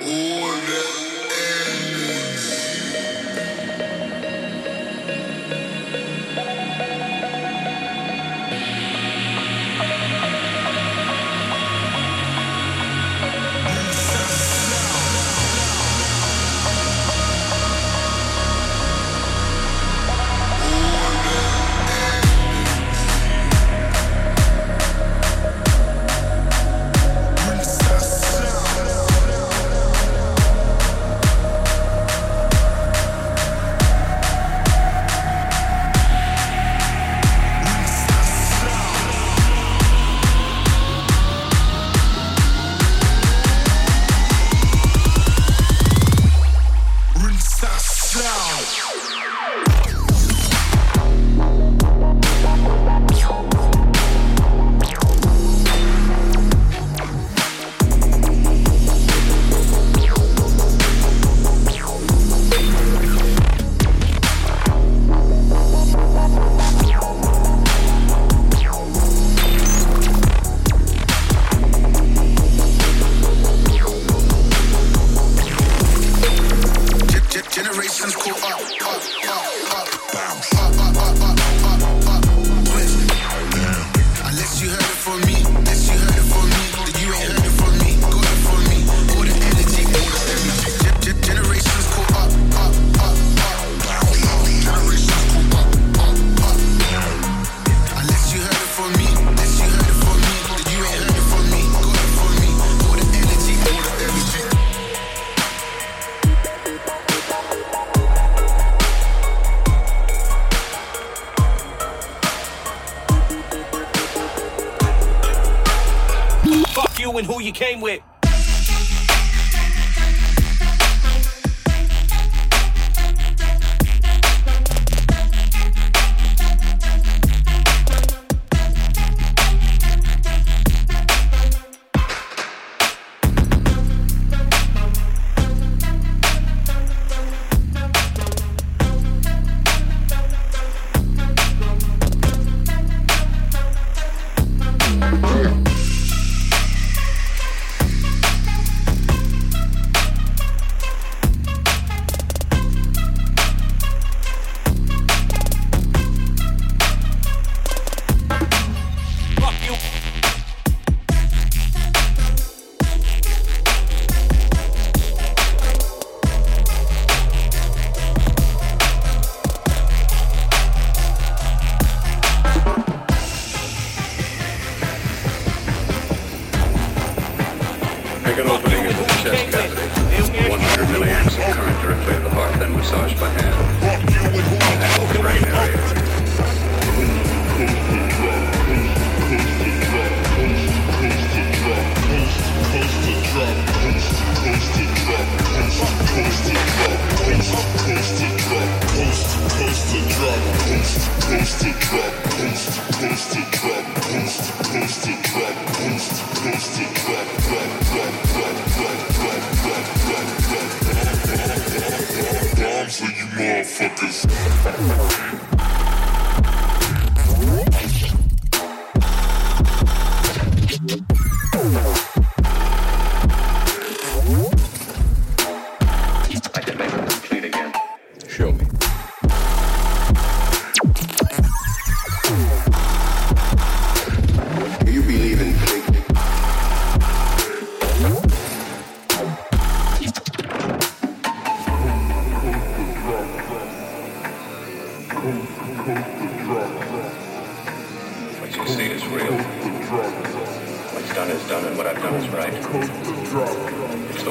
E Show me.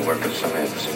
the work of semantics.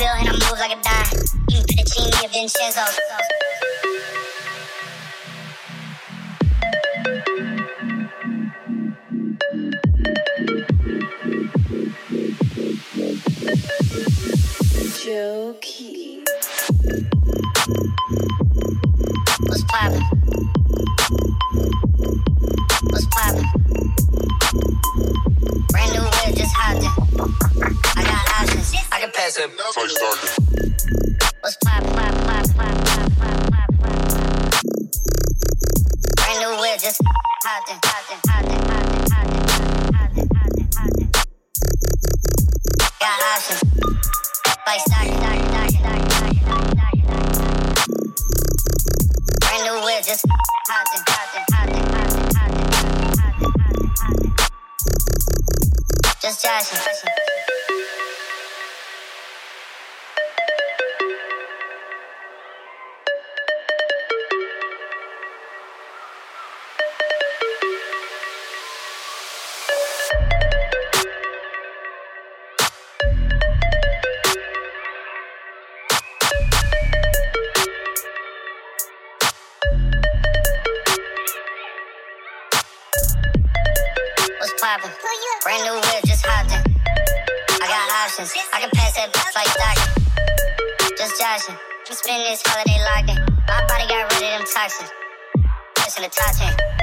bill and I move like a dime. Eating put a Vincenzo. First started. shopping. Brand new whip, just hopped in. I got options. I can pass that bitch like Stockton. Just joshin'. I'm this holiday locked in. My body got rid of them toxins. Pushing the top 10.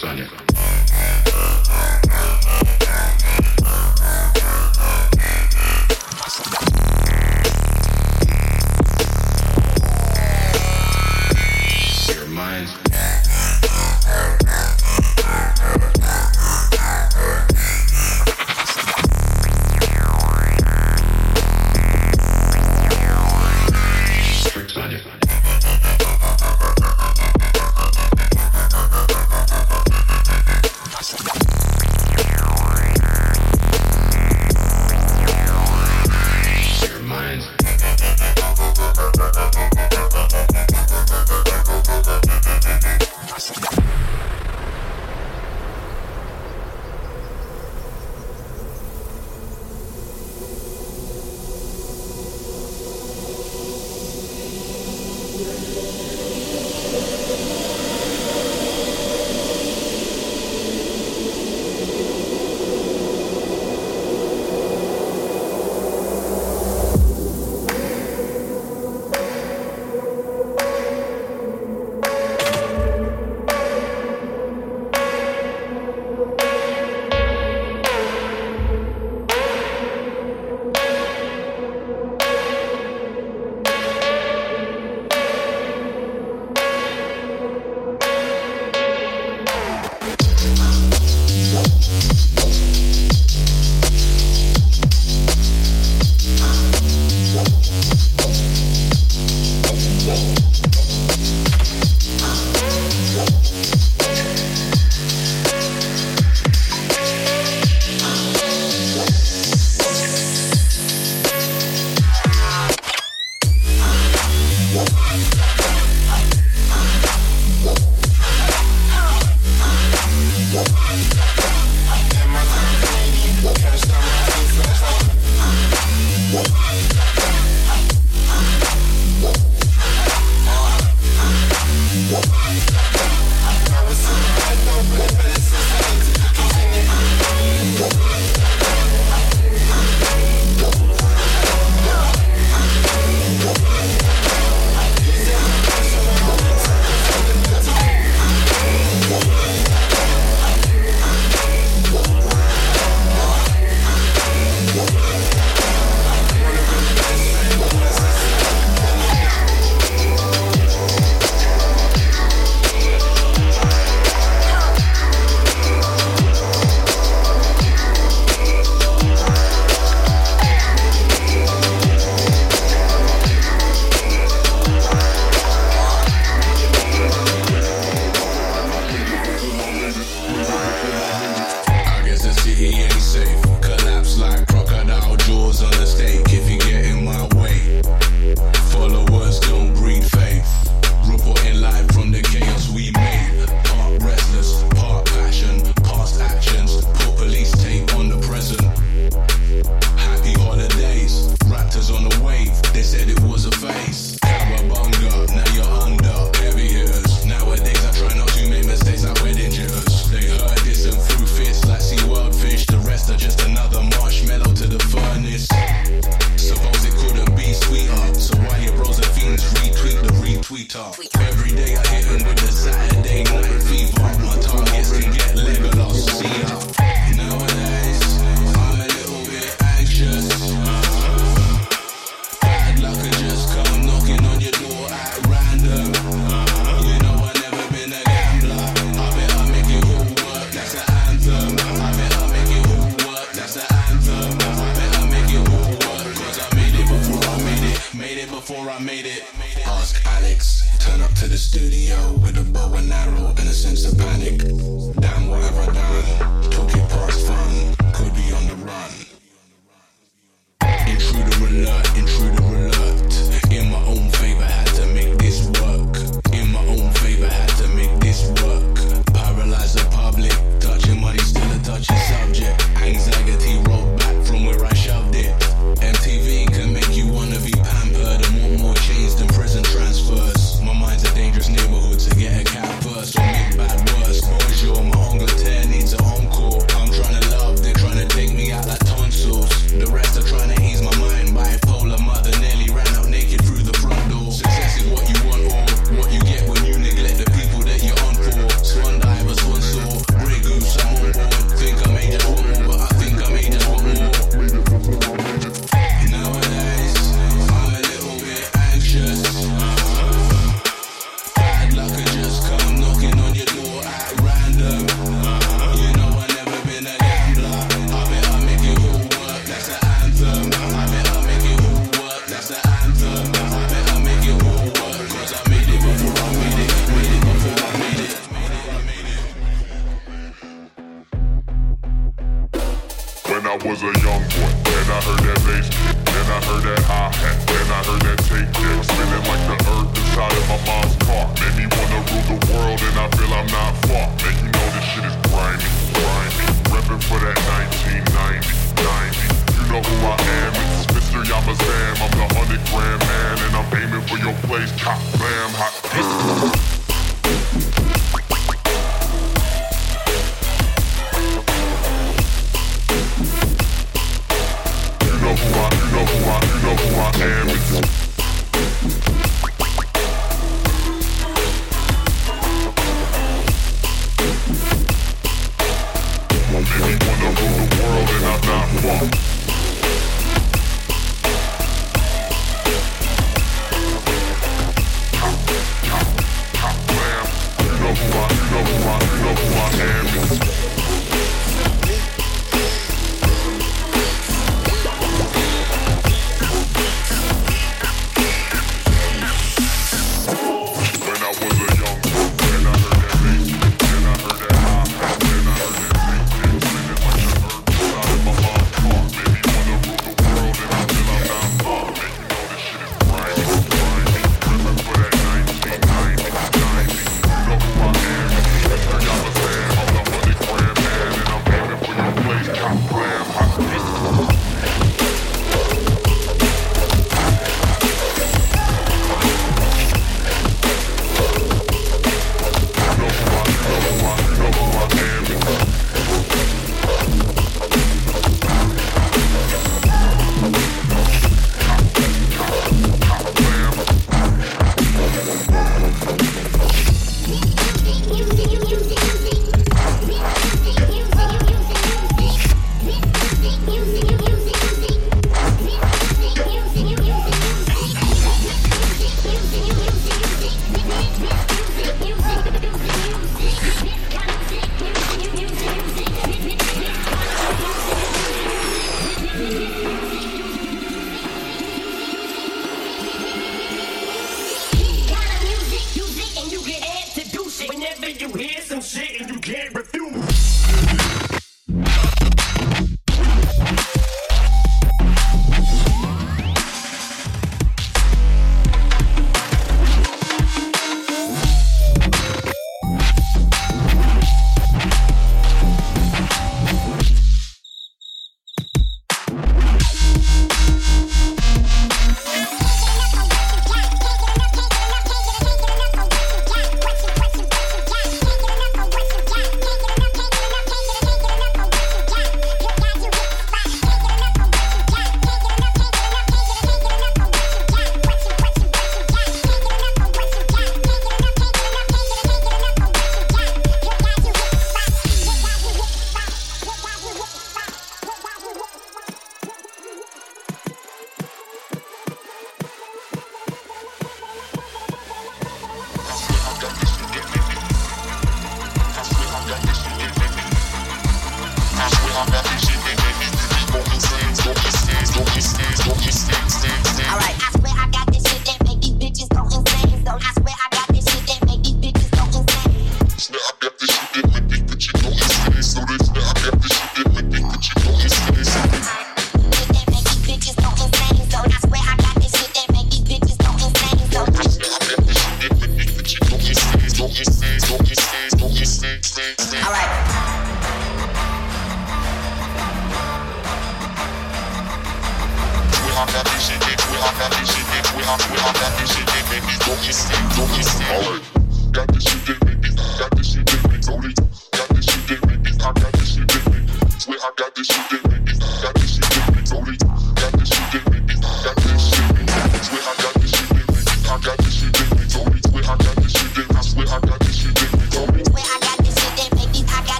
Sonia. Story